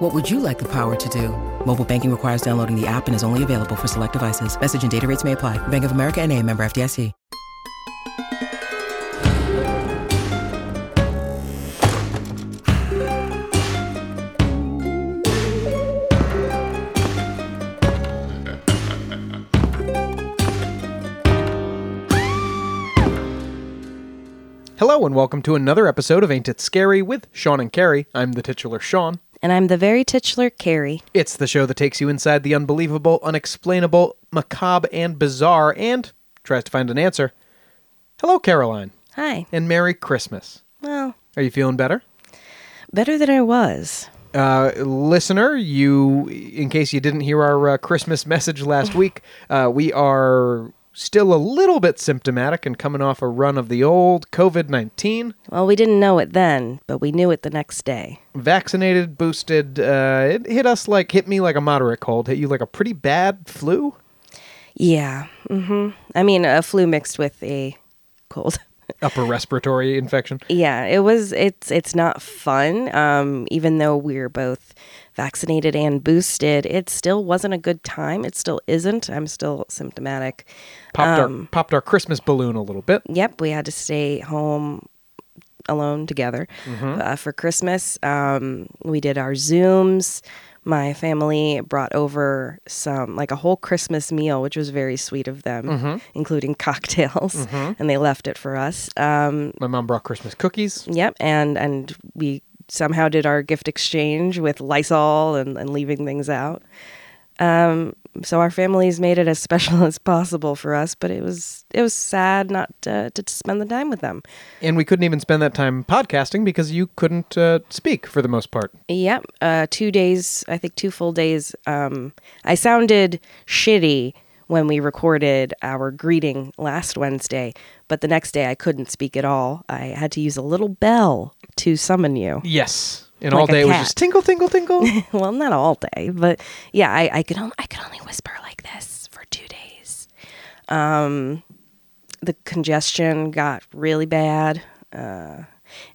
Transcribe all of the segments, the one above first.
What would you like the power to do? Mobile banking requires downloading the app and is only available for select devices. Message and data rates may apply. Bank of America and a member FDIC. Hello and welcome to another episode of Ain't It Scary with Sean and Carrie. I'm the titular Sean. And I'm the very titular Carrie. It's the show that takes you inside the unbelievable, unexplainable, macabre, and bizarre and tries to find an answer. Hello, Caroline, Hi. and Merry Christmas. Well, Are you feeling better? better than I was. Uh, listener, you, in case you didn't hear our uh, Christmas message last week, uh, we are still a little bit symptomatic and coming off a run of the old COVID 19. Well, we didn't know it then, but we knew it the next day. Vaccinated, boosted, uh, it hit us like, hit me like a moderate cold, hit you like a pretty bad flu. Yeah. Mm-hmm. I mean, a flu mixed with a cold. upper respiratory infection. yeah, it was. It's it's not fun. Um, even though we're both vaccinated and boosted, it still wasn't a good time. It still isn't. I'm still symptomatic. Popped Um, our popped our Christmas balloon a little bit. Yep, we had to stay home alone together uh, for Christmas. Um, we did our Zooms. My family brought over some, like a whole Christmas meal, which was very sweet of them, including cocktails, and they left it for us. Um, My mom brought Christmas cookies. yep, and and we somehow did our gift exchange with Lysol and, and leaving things out. Um, so our families made it as special as possible for us, but it was it was sad not to, to spend the time with them. And we couldn't even spend that time podcasting because you couldn't uh, speak for the most part. Yep, uh, two days. I think two full days. Um, I sounded shitty when we recorded our greeting last Wednesday, but the next day I couldn't speak at all. I had to use a little bell to summon you. Yes. And Like all day it was just tinkle, tinkle, tinkle. well, not all day, but yeah, I, I could only I could only whisper like this for two days. Um, the congestion got really bad. Uh,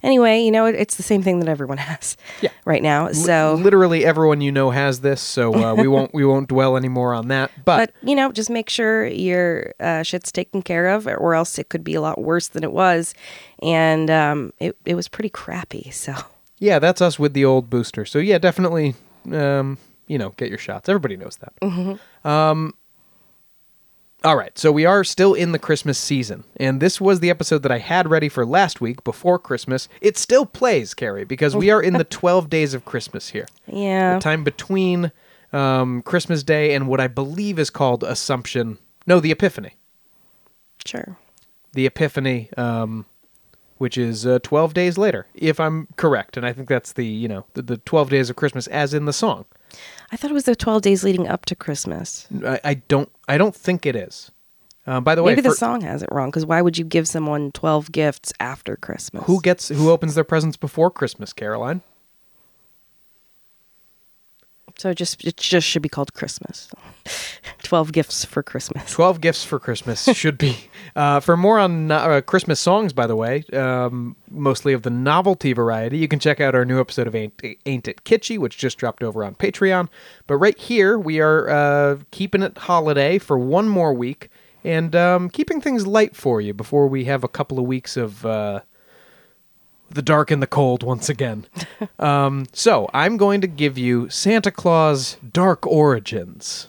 anyway, you know, it, it's the same thing that everyone has Yeah. right now. So, literally everyone you know has this, so uh, we won't we won't dwell anymore on that. But, but you know, just make sure your uh, shit's taken care of, or else it could be a lot worse than it was. And um, it it was pretty crappy. So. yeah, that's us with the old booster. So yeah, definitely, um, you know, get your shots. Everybody knows that. Um, all right, so we are still in the Christmas season, and this was the episode that I had ready for last week before Christmas. It still plays, Carrie, because we are in the twelve days of Christmas here. Yeah. the time between um, Christmas Day and what I believe is called Assumption. No, the Epiphany. Sure. The Epiphany, um, which is uh, 12 days later, if I'm correct. And I think that's the, you know, the, the 12 days of Christmas as in the song. I thought it was the 12 days leading up to Christmas. I, I don't I don't think it is. Uh, by the way, Maybe the for- song has it wrong because why would you give someone 12 gifts after Christmas? who gets who opens their presents before Christmas, Caroline? So it just it just should be called Christmas. 12 gifts for Christmas. 12 gifts for Christmas should be. Uh, for more on uh, Christmas songs, by the way, um, mostly of the novelty variety, you can check out our new episode of Ain't, Ain't It Kitschy, which just dropped over on Patreon. But right here, we are uh, keeping it holiday for one more week and um, keeping things light for you before we have a couple of weeks of. The dark and the cold once again. um, so I'm going to give you Santa Claus Dark Origins.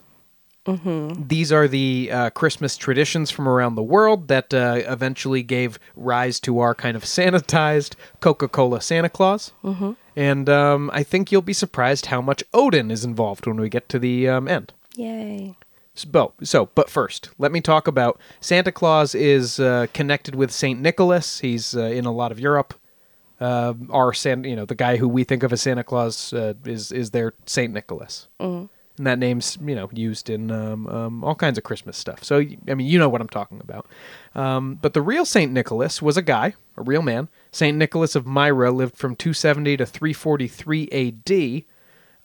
These are the uh, Christmas traditions from around the world that uh, eventually gave rise to our kind of sanitized Coca Cola Santa Claus. Mm-hmm. And um, I think you'll be surprised how much Odin is involved when we get to the um, end. Yay. So, so, but first, let me talk about Santa Claus is uh, connected with Saint Nicholas. He's uh, in a lot of Europe. Uh, our San, you know, the guy who we think of as Santa Claus uh, is is their Saint Nicholas. And that name's you know used in um, um, all kinds of Christmas stuff. So I mean you know what I'm talking about. Um, but the real Saint Nicholas was a guy, a real man. Saint Nicholas of Myra lived from 270 to 343 A.D.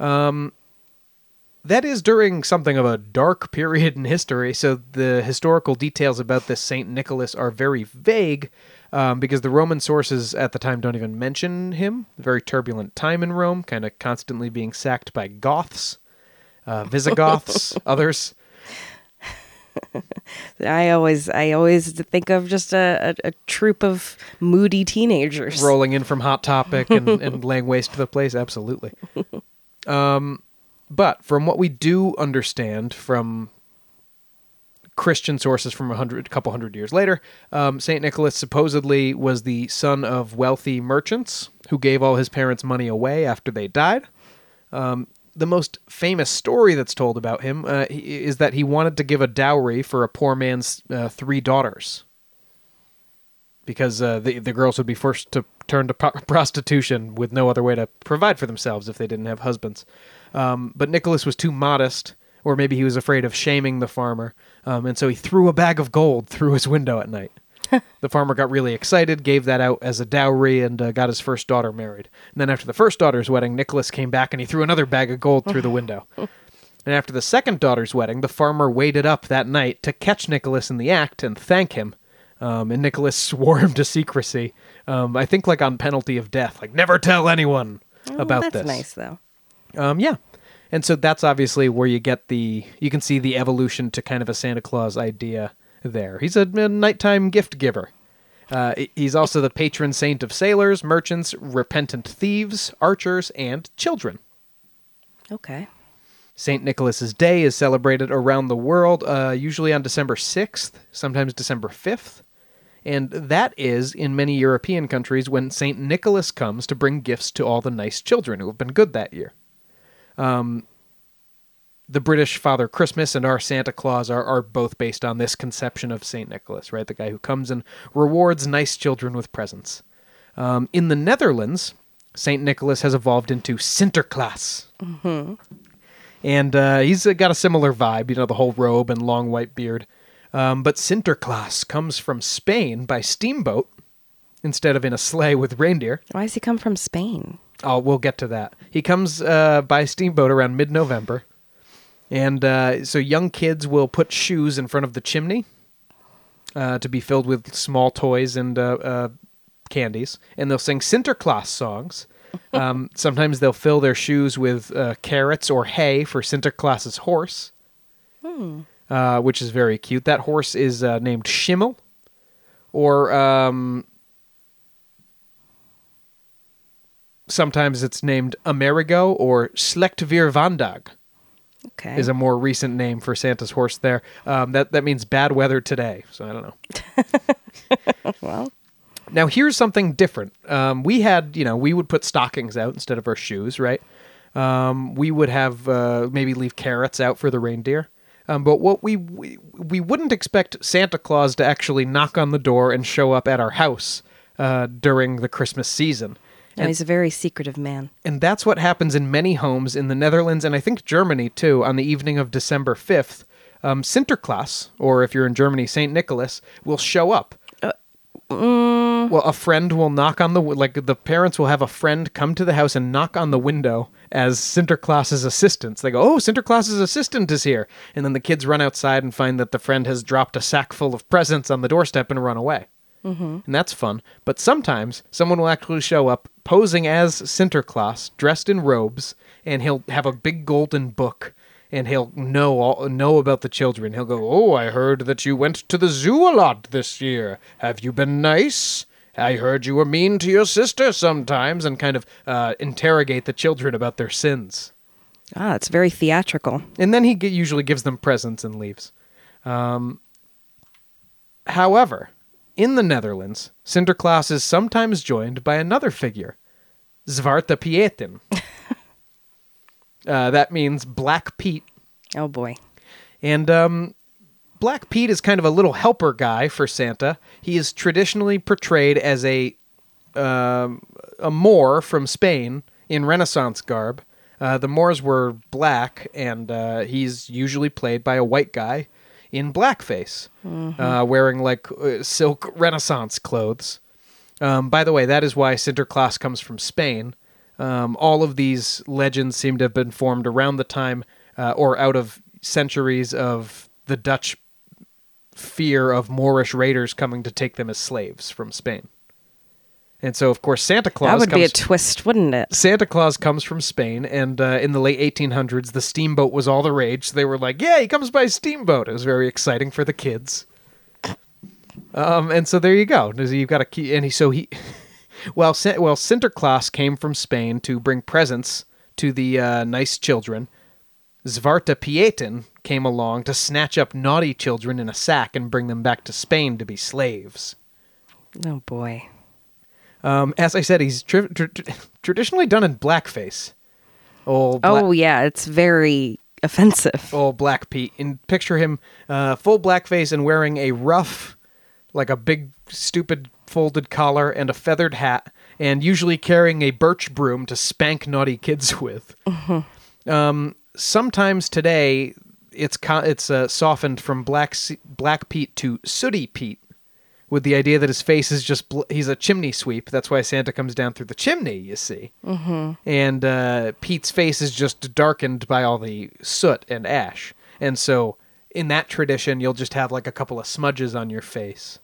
Um, that is during something of a dark period in history, so the historical details about this Saint Nicholas are very vague um, because the Roman sources at the time don't even mention him. Very turbulent time in Rome, kind of constantly being sacked by Goths, uh, Visigoths, others. I always, I always think of just a, a, a troop of moody teenagers. rolling in from Hot Topic and, and laying waste to the place. Absolutely. Um, but from what we do understand from Christian sources from a hundred, couple hundred years later, um, Saint Nicholas supposedly was the son of wealthy merchants who gave all his parents' money away after they died. Um, the most famous story that's told about him uh, is that he wanted to give a dowry for a poor man's uh, three daughters because uh, the the girls would be forced to turn to pro- prostitution with no other way to provide for themselves if they didn't have husbands. Um, but Nicholas was too modest, or maybe he was afraid of shaming the farmer, um, and so he threw a bag of gold through his window at night. the farmer got really excited, gave that out as a dowry, and uh, got his first daughter married. And then after the first daughter's wedding, Nicholas came back and he threw another bag of gold through the window. And after the second daughter's wedding, the farmer waited up that night to catch Nicholas in the act and thank him. Um, and Nicholas swore him to secrecy. Um, I think like on penalty of death, like never tell anyone Oh, about that's this. That's nice though. Um, yeah. And so that's obviously where you get the you can see the evolution to kind of a Santa Claus idea there. He's a, a nighttime gift giver. Uh, he's also the patron saint of sailors, merchants, repentant thieves, archers, and children. Okay. St. Nicholas's Day is celebrated around the world, uh, usually on December 6th, sometimes December 5th. And that is, in many European countries, when St. Nicholas comes to bring gifts to all the nice children who have been good that year. Um, the British Father Christmas and our Santa Claus are, are both based on this conception of St. Nicholas, right? The guy who comes and rewards nice children with presents. Um, in the Netherlands, St. Nicholas has evolved into Sinterklaas and uh, he's uh, got a similar vibe, you know, the whole robe and long white beard. Um, but Sinterklaas comes from Spain by steamboat instead of in a sleigh with reindeer. Why does he come from Spain? Oh, we'll get to that. He comes uh, by steamboat around mid-November, and uh, so young kids will put shoes in front of the chimney uh, to be filled with small toys and uh, uh, candies, and they'll sing Sinterklaas songs. Um, sometimes they'll fill their shoes with uh, carrots or hay for Sinterklaas's horse, uh, which is very cute. That horse is uh, named Schimmel, or um, sometimes it's named Amerigo or Slecht Weer Vandaag Okay. is a more recent name for Santa's horse there. Um, that, that means bad weather today. So I don't know. well, Now here's something different. Um, we had, you know, we would put stockings out instead of our shoes, right? Um, we would have uh, maybe leave carrots out for the reindeer. Um, but what we, we we wouldn't expect Santa Claus to actually knock on the door and show up at our house uh, during the Christmas season. No, he's a very secretive man. And that's what happens in many homes in the Netherlands and I think Germany too on the evening of December 5th. Um, Sinterklaas, or if you're in Germany, St. Nicholas, will show up. Well, a friend will knock on the like the parents will have a friend come to the house and knock on the window as Sinterklaas's assistants. They go, "Oh, Sinterklaas's assistant is here," and then the kids run outside and find that the friend has dropped a sack full of presents on the doorstep and run away. Mm-hmm. And that's fun. But sometimes someone will actually show up posing as Sinterklaas, dressed in robes, and he'll have a big golden book. And he'll know all, know about the children. He'll go, "Oh, I heard that you went to the zoo a lot this year. Have you been nice? I heard you were mean to your sister sometimes," and kind of uh, interrogate the children about their sins. Ah, it's very theatrical. And then he g- usually gives them presents and leaves. Um, however, in the Netherlands, Sinterklaas is sometimes joined by another figure, Zwarte Pieten. uh, that means Black Pete. Oh boy. And um, Black Pete is kind of a little helper guy for Santa. He is traditionally portrayed as a um, a Moor from Spain in Renaissance garb, Uh, the Moors were black, and uh, he's usually played by a white guy in blackface, uh, wearing like uh, silk Renaissance clothes. Um, by the way, that is why Sinterklaas comes from Spain. Um, all of these legends seem to have been formed around the time uh, or out of centuries of the Dutch fear of Moorish raiders coming to take them as slaves from Spain. And so, of course, Santa Claus That would comes be a twist, wouldn't it? Santa Claus comes from Spain, and uh, in the late 1800s, the steamboat was all the rage. So they were like, "Yeah, he comes by steamboat." It was very exciting for the kids. Um, and so there you go. You've got a key, and he so he, well, well, Sinterklaas came from Spain to bring presents to the uh, nice children. Zwarte Pieten came along to snatch up naughty children in a sack and bring them back to Spain to be slaves. Oh boy. Um, as I said, he's tri- tr- tr- traditionally done in blackface. Old bla- Oh yeah, it's very offensive. old Black Pete. And picture him uh, full blackface and wearing a rough, like a big, stupid folded collar and a feathered hat, and usually carrying a birch broom to spank naughty kids with. Um, sometimes today, it's co- it's uh, softened from black Se- Black Pete to Sooty Pete. With the idea that his face is just, bl- he's a chimney sweep. That's why Santa comes down through the chimney, you see. Mm-hmm. And uh, Pete's face is just darkened by all the soot and ash. And so, in that tradition, you'll just have like a couple of smudges on your face.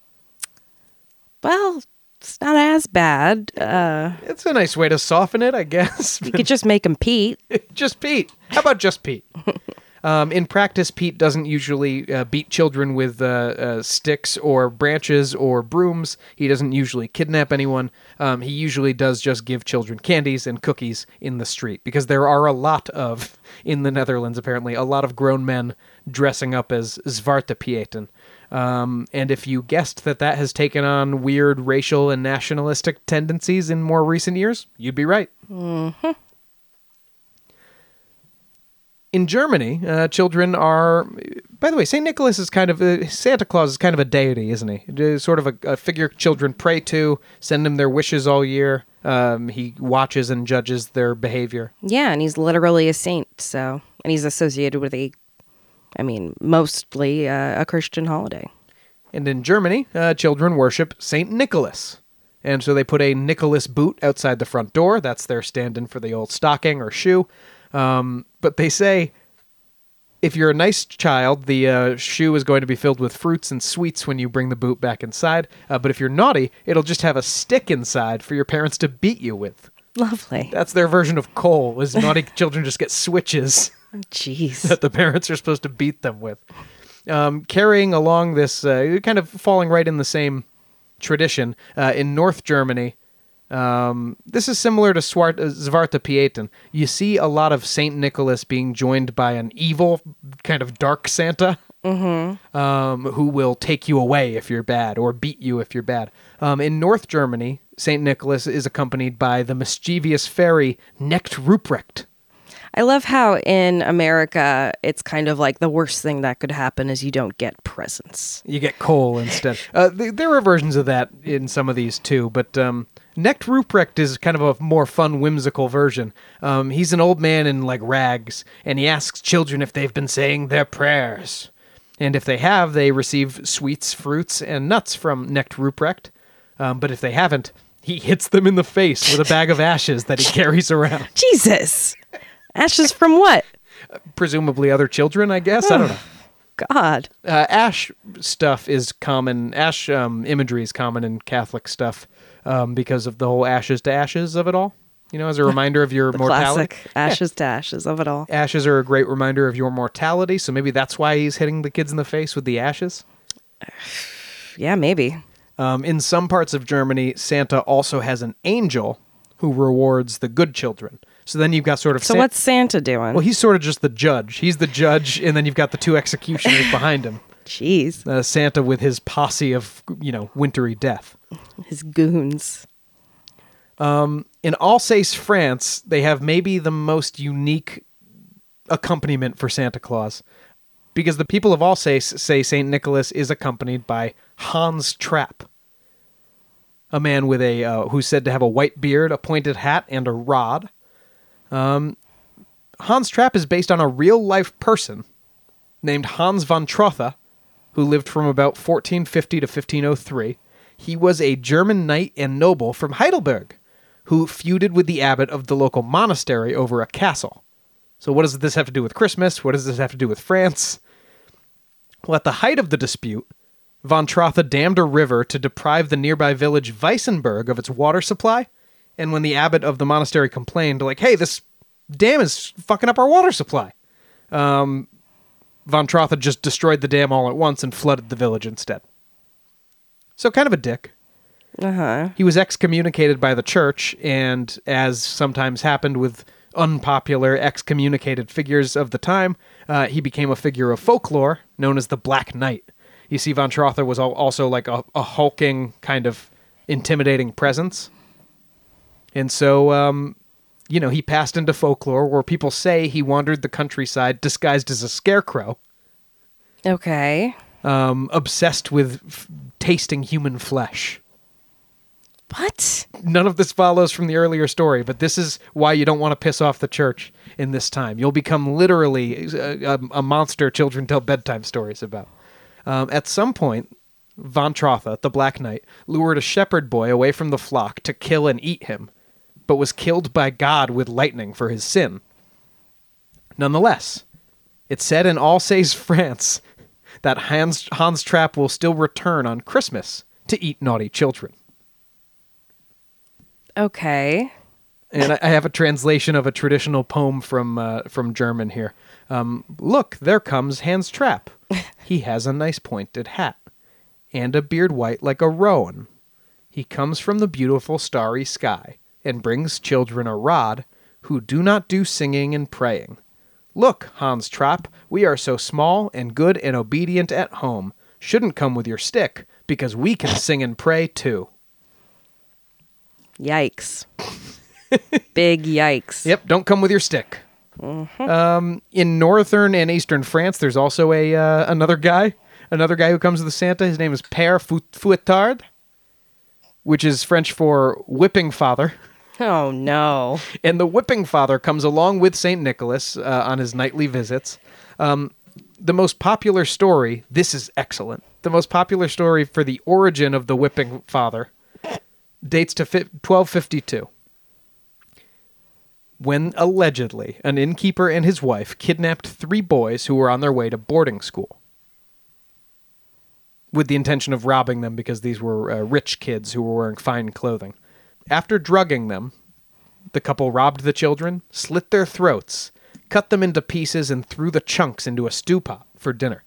Well, it's not as bad. Uh, It's a nice way to soften it, I guess. you could just make him Pete. just Pete. How about just Pete? Um, in practice, Pete doesn't usually uh, beat children with uh, uh, sticks or branches or brooms. He doesn't usually kidnap anyone. Um, he usually does just give children candies and cookies in the street because there are a lot of, in the Netherlands apparently, a lot of grown men dressing up as Zwarte Pieten. Um, and if you guessed that that has taken on weird racial and nationalistic tendencies in more recent years, you'd be right. In Germany, uh, children are. By the way, Saint Nicholas is kind of uh, Santa Claus is kind of a deity, isn't he? Is sort of a, a figure children pray to, send him their wishes all year. Um, he watches and judges their behavior. Yeah, and he's literally a saint. So, and he's associated with a, I mean, mostly uh, a Christian holiday. And in Germany, uh, children worship Saint Nicholas. And so they put a Nicholas boot outside the front door. That's their stand in for the old stocking or shoe. Um, but they say if you're a nice child, the uh, shoe is going to be filled with fruits and sweets when you bring the boot back inside. Uh, but if you're naughty, it'll just have a stick inside for your parents to beat you with. Lovely. That's their version of coal. Is naughty children just get switches Jeez. that the parents are supposed to beat them with. Um, carrying along this, uh, kind of falling right in the same tradition uh, in North Germany. Um, this is similar to Swart- uh, Pieten. You see a lot of Saint Nicholas being joined by an evil, kind of dark Santa, um, who will take you away if you're bad or beat you if you're bad. Um, in North Germany, Saint Nicholas is accompanied by the mischievous fairy Knecht Ruprecht. I love how in America it's kind of like the worst thing that could happen is you don't get presents. You get coal instead. Uh, th- there are versions of that in some of these too, but um, Knecht Ruprecht is kind of a more fun, whimsical version. Um, he's an old man in like rags, and he asks children if they've been saying their prayers. And if they have, they receive sweets, fruits, and nuts from Knecht Ruprecht. Um, but if they haven't, he hits them in the face with a bag of ashes that he carries around. Jesus. Ashes from what? Presumably other children, I guess. I don't know. God. uh, ash stuff is common. Ash um, imagery is common in Catholic stuff um, because of the whole ashes to ashes of it all. You know, as a reminder of your mortality. classic ashes to ashes of it all. Ashes are a great reminder of your mortality, so maybe that's why he's hitting the kids in the face with the ashes. Yeah, maybe. Um, in some parts of Germany, Santa also has an angel who rewards the good children. So then you've got sort of So San- what's Santa doing? well, he's sort of just the judge. He's the judge, and then you've got the two executioners behind him. Jeez. Uh, Santa with his posse of you know wintry death. His goons. in Alsace, France, they have maybe the most unique accompaniment for Santa Claus. Because the people of Alsace say St. Nicholas is accompanied by Hans Trapp, a man with a uh, who's said to have a white beard, a pointed hat, and a rod. Um, Hans Trapp is based on a real life person named Hans von Trotha, who lived from about 1450 to 1503. He was a German knight and noble from Heidelberg who feuded with the abbot of the local monastery over a castle. So, what does this have to do with Christmas? What does this have to do with France? Well, at the height of the dispute, von Trotha dammed a river to deprive the nearby village Weissenberg of its water supply. And when the abbot of the monastery complained, like, hey, this dam is fucking up our water supply, um, von Trotha just destroyed the dam all at once and flooded the village instead. So, kind of a dick. Uh huh. He was excommunicated by the church, and as sometimes happened with unpopular excommunicated figures of the time, uh, he became a figure of folklore known as the Black Knight. You see, von Trotha was also like a, a hulking, kind of intimidating presence. And so, um, you know, he passed into folklore where people say he wandered the countryside disguised as a scarecrow, Okay. um, obsessed with f- tasting human flesh. What? none of this follows from the earlier story, but this is why you don't want to piss off the church in this time. You'll become literally a, a, a monster children tell bedtime stories about. Um, at some point, Von Trotha, the Black Knight, lured a shepherd boy away from the flock to kill and eat him, but was killed by God with lightning for his sin. Nonetheless, it's said in Alsace, France, that Hans, Hans Trapp will still return on Christmas to eat naughty children. Okay. and I I have a translation of a traditional poem from uh, from German here. Um, Look, there comes Hans Trapp. He has a nice pointed hat and a beard white like a rowan. He comes from the beautiful starry sky and brings children a rod who do not do singing and praying. Look, Hans Trapp, we are so small and good and obedient at home. Shouldn't come with your stick because we can sing and pray too. Yikes. Big yikes. Yep, don't come with your stick. Um, in northern and eastern France, there's also a uh, another guy, another guy who comes with the Santa. His name is Père Fou- Fouettard, which is French for whipping father. Oh no. And the whipping father comes along with Saint Nicholas uh, on his nightly visits. Um, the most popular story. This is excellent. The most popular story for the origin of the whipping father dates to fi- 1252 when allegedly an innkeeper and his wife kidnapped three boys who were on their way to boarding school with the intention of robbing them because these were uh, rich kids who were wearing fine clothing. After drugging them, the couple robbed the children, slit their throats, cut them into pieces, and threw the chunks into a stew pot for dinner.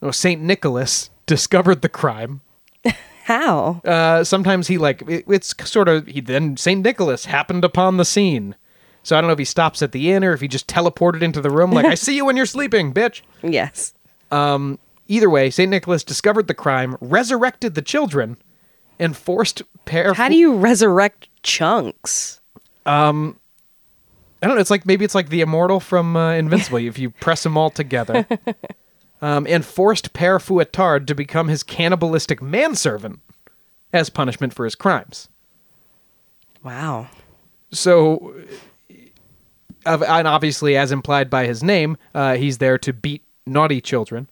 Well, Saint Nicholas discovered the crime. How? Uh, sometimes he like it, it's sort of he then Saint Nicholas happened upon the scene. So I don't know if he stops at the inn or if he just teleported into the room like I see you when you're sleeping, bitch. Yes. Um, Either way, Saint Nicholas discovered the crime, resurrected the children, and forced pair. How do you resurrect chunks? I don't know. It's like maybe it's like the immortal from uh, Invincible. if you press them all together, um, and forced Père Fouettard to become his cannibalistic manservant as punishment for his crimes. Wow. So, and obviously, as implied by his name, uh, he's there to beat naughty children.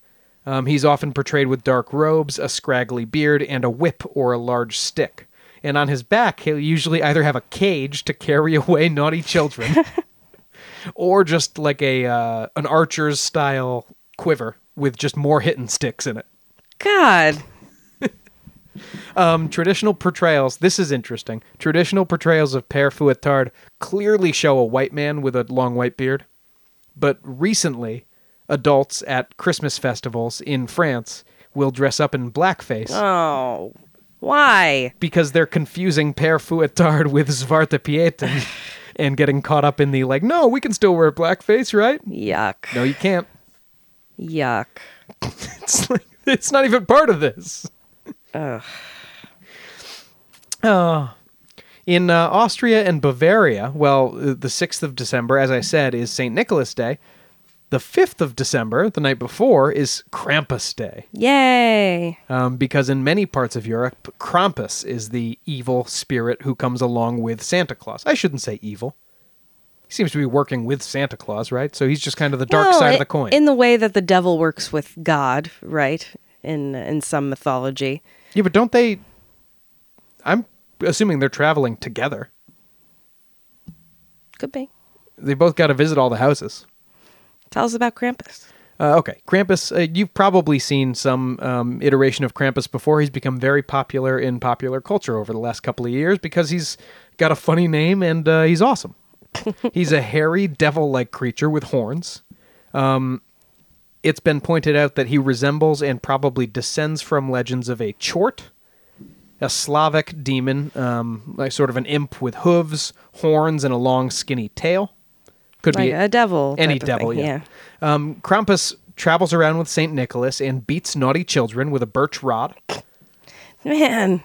Um, he's often portrayed with dark robes, a scraggly beard, and a whip or a large stick. And on his back, he'll usually either have a cage to carry away naughty children, or just like a uh, an archer's style quiver with just more hitting sticks in it. God. Um, traditional portrayals. This is interesting. Traditional portrayals of Père Fouettard clearly show a white man with a long white beard, but recently, adults at Christmas festivals in France will dress up in blackface Oh. Why? because they're confusing Père Fouettard with Zwarte Pieten and getting caught up in the like, no, we can still wear blackface, right? Yuck. No, you can't. Yuck. It's like it's not even part of this. Ugh. Oh. In uh, Austria and Bavaria, well, uh, the 6th of December, as I said, is St. Nicholas Day. The 5th of December, the night before, is Krampus Day. Yay. Um, because in many parts of Europe, Krampus is the evil spirit who comes along with Santa Claus. I shouldn't say evil. He seems to be working with Santa Claus, right? So he's just kind of the dark Well, side of the coin. In the way that the devil works with God, right? In in some mythology. yeah, but don't they? I'm assuming they're traveling together. Could be. They both got to visit all the houses. Tell us about Krampus. Uh, okay, Krampus. Uh, you've probably seen some um, iteration of Krampus before. He's become very popular in popular culture over the last couple of years because he's got a funny name and uh, he's awesome. he's a hairy, devil-like creature with horns. Um, it's been pointed out that he resembles and probably descends from legends of a chort, a Slavic demon, um, like sort of an imp with hooves, horns, and a long, skinny tail. Could Like be a devil. any devil, thing, yeah. Um, Krampus travels around with Saint Nicholas and beats naughty children with a birch rod. Man,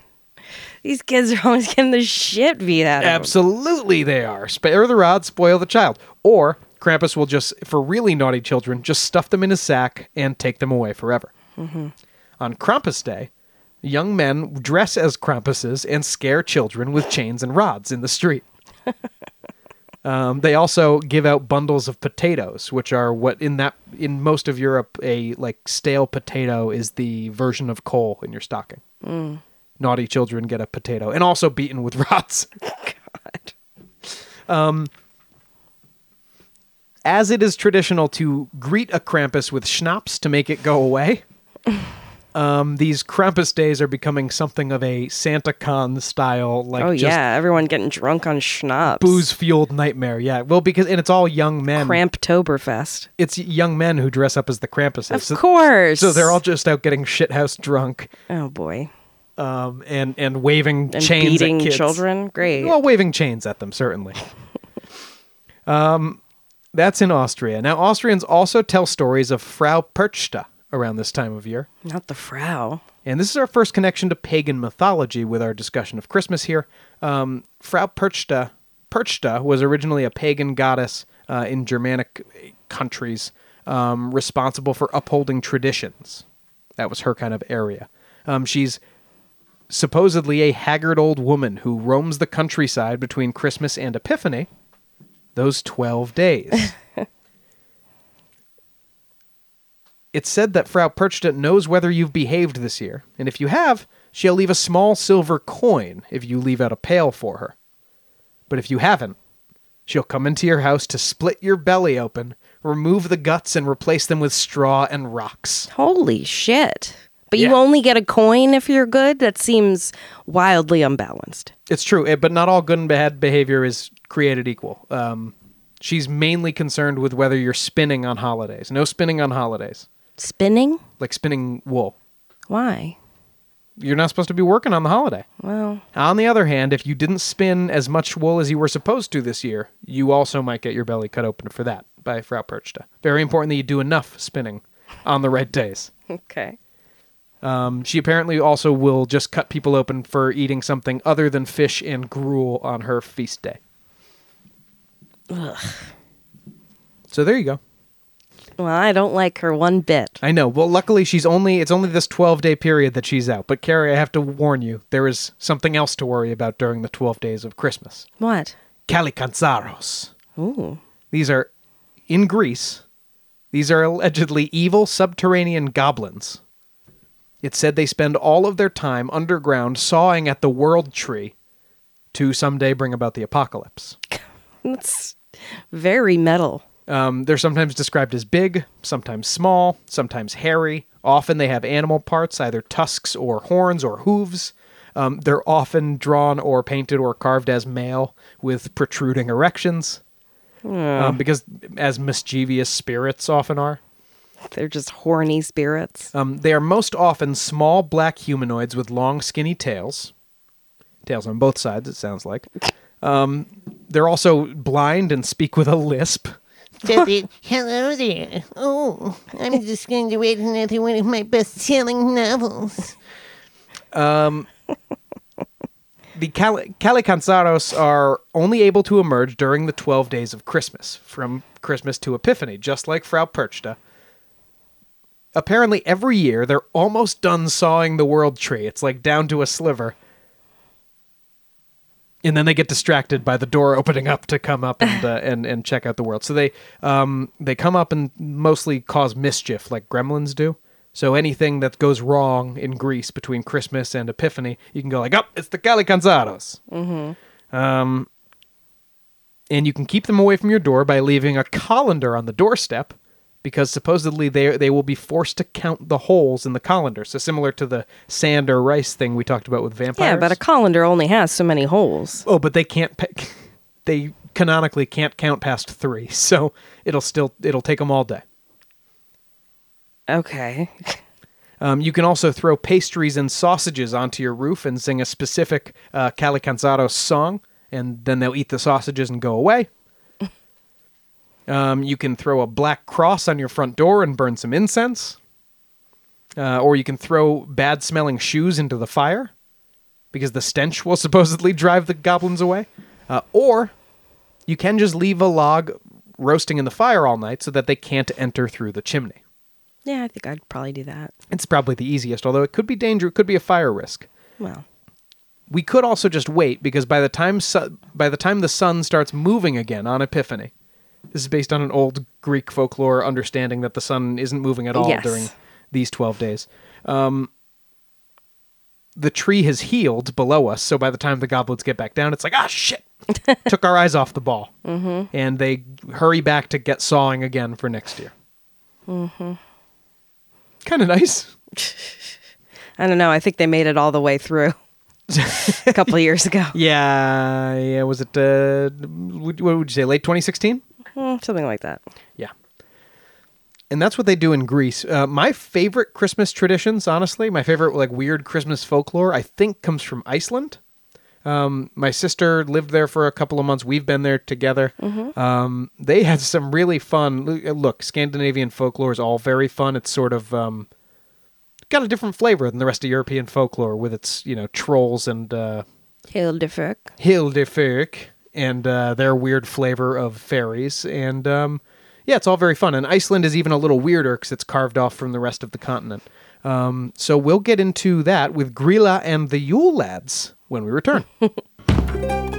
these kids are always getting the shit beat out of them. Absolutely, they are. Spare the rod, spoil the child. Or Krampus will just, for really naughty children, just stuff them in his sack and take them away forever. On Krampus Day, young men dress as Krampuses and scare children with chains and rods in the street. Um, they also give out bundles of potatoes, which are what in that in most of Europe a like stale potato is the version of coal in your stocking. Naughty children get a potato, and also beaten with rods. Um, God. as it is traditional to greet a Krampus with schnapps to make it go away, um, these Krampus days are becoming something of a Santa Con style, like oh yeah, everyone getting drunk on schnapps. booze fueled nightmare. Yeah, well, because and it's all young men. Cramptoberfest. It's young men who dress up as the Krampuses. Of So- course. So they're all just out getting shithouse drunk, Oh boy. um, and and waving And chains beating at kids. children. Great. Well, waving chains at them, certainly. um, that's in Austria. Now, Austrians also tell stories of Frau Perchta around this time of year. Not the Frau. And this is our first connection to pagan mythology with our discussion of Christmas here. Um, Frau Perchta, Perchta was originally a pagan goddess uh, in Germanic countries um, responsible for upholding traditions. That was her kind of area. Um, she's supposedly a haggard old woman who roams the countryside between Christmas and Epiphany, those 12 days. it's said that Frau Perchta knows whether you've behaved this year, and if you have, she'll leave a small silver coin if you leave out a pail for her. But if you haven't, she'll come into your house to split your belly open, remove the guts, and replace them with straw and rocks. Holy shit. But you only get a coin if you're good? That seems wildly unbalanced. It's true, eh, but not all good and bad behavior is created equal. Um, she's mainly concerned with whether you're spinning on holidays. No spinning on holidays, Spinning? like spinning wool. Why? You're not supposed to be working on the holiday. Well, On the other hand, if you didn't spin as much wool as you were supposed to this year, you also might get your belly cut open for that by Frau Perchta. Very important that you do enough spinning on the right days. okay. Um, she apparently also will just cut people open for eating something other than fish and gruel on her feast day. Ugh. So there you go. Well, I don't like her one bit. I know. Well, luckily she's only it's only this 12-day period that she's out. But Carrie, I have to warn you, there is something else to worry about during the 12 days of Christmas. What? Kallikantzaros. Ooh. These are in Greece. These are allegedly evil subterranean goblins. It's said they spend all of their time underground sawing at the world tree to someday bring about the apocalypse. That's very metal. Um, they're sometimes described as big, sometimes small, sometimes hairy. Often they have animal parts, either tusks or horns or hooves. Um, they're often drawn or painted or carved as male with protruding erections. Um, because as mischievous spirits often are. They're just horny spirits. Um, they are most often small black humanoids with long, skinny tails. Tails on both sides, it sounds like. Um, they're also blind and speak with a lisp. Debbie, hello there. Oh, I'm just going to read another one of my best-selling novels. Um, the Cali- Kallikantzaros are only able to emerge during the 12 days of Christmas, from Christmas to Epiphany, just like Frau Perchta. Apparently, every year they're almost done sawing the world tree. It's like down to a sliver. And then they get distracted by the door opening up to come up and uh, and and check out the world. So they um they come up and mostly cause mischief like gremlins do. So anything that goes wrong in Greece between Christmas and Epiphany, you can go like, "Oh, it's the Kallikantzaros." Mm-hmm. Um, and you can keep them away from your door by leaving a colander on the doorstep, because supposedly they they will be forced to count the holes in the colander. So similar to the sand or rice thing we talked about with vampires. Yeah, but a colander only has so many holes. Oh, but they can't. pa- They canonically can't count past three, so it'll still it'll take them all day. Okay. Um, you can also throw pastries and sausages onto your roof and sing a specific uh, song, and then they'll eat the sausages and go away. Um, you can throw a black cross on your front door and burn some incense. Uh, or you can throw bad smelling shoes into the fire because the stench will supposedly drive the goblins away. Uh, or you can just leave a log roasting in the fire all night so that they can't enter through the chimney. Yeah, I think I'd probably do that. It's probably the easiest, although it could be dangerous. It could be a fire risk. Well, We could also just wait because by the time su- by the time the sun starts moving again on Epiphany, this is based on an old Greek folklore understanding that the sun isn't moving at all Yes. during these twelve days. Um, the tree has healed below us, so by the time the goblins get back down, it's like ah shit, took our eyes off the ball, mm-hmm. and they hurry back to get sawing again for next year. Mm-hmm. Kind of nice. I don't know. I think they made it all the way through a couple of years ago. Yeah, yeah. Was it? Uh, what would you say? Late 2016? Mm, something like that. Yeah. And that's what they do in Greece. Uh, my favorite Christmas traditions, honestly, my favorite like weird Christmas folklore, I think comes from Iceland. Um, my sister lived there for a couple of months. We've been there together. Um, they had some really fun. Look, look, Scandinavian folklore is all very fun. It's sort of um, got a different flavor than the rest of European folklore, with its you know trolls and uh, Huldufólk. Huldufólk and uh, their weird flavor of fairies. And um, yeah, it's all very fun. And Iceland is even a little weirder because it's carved off from the rest of the continent. Um, so we'll get into that with Grýla and the Yule Lads when we return.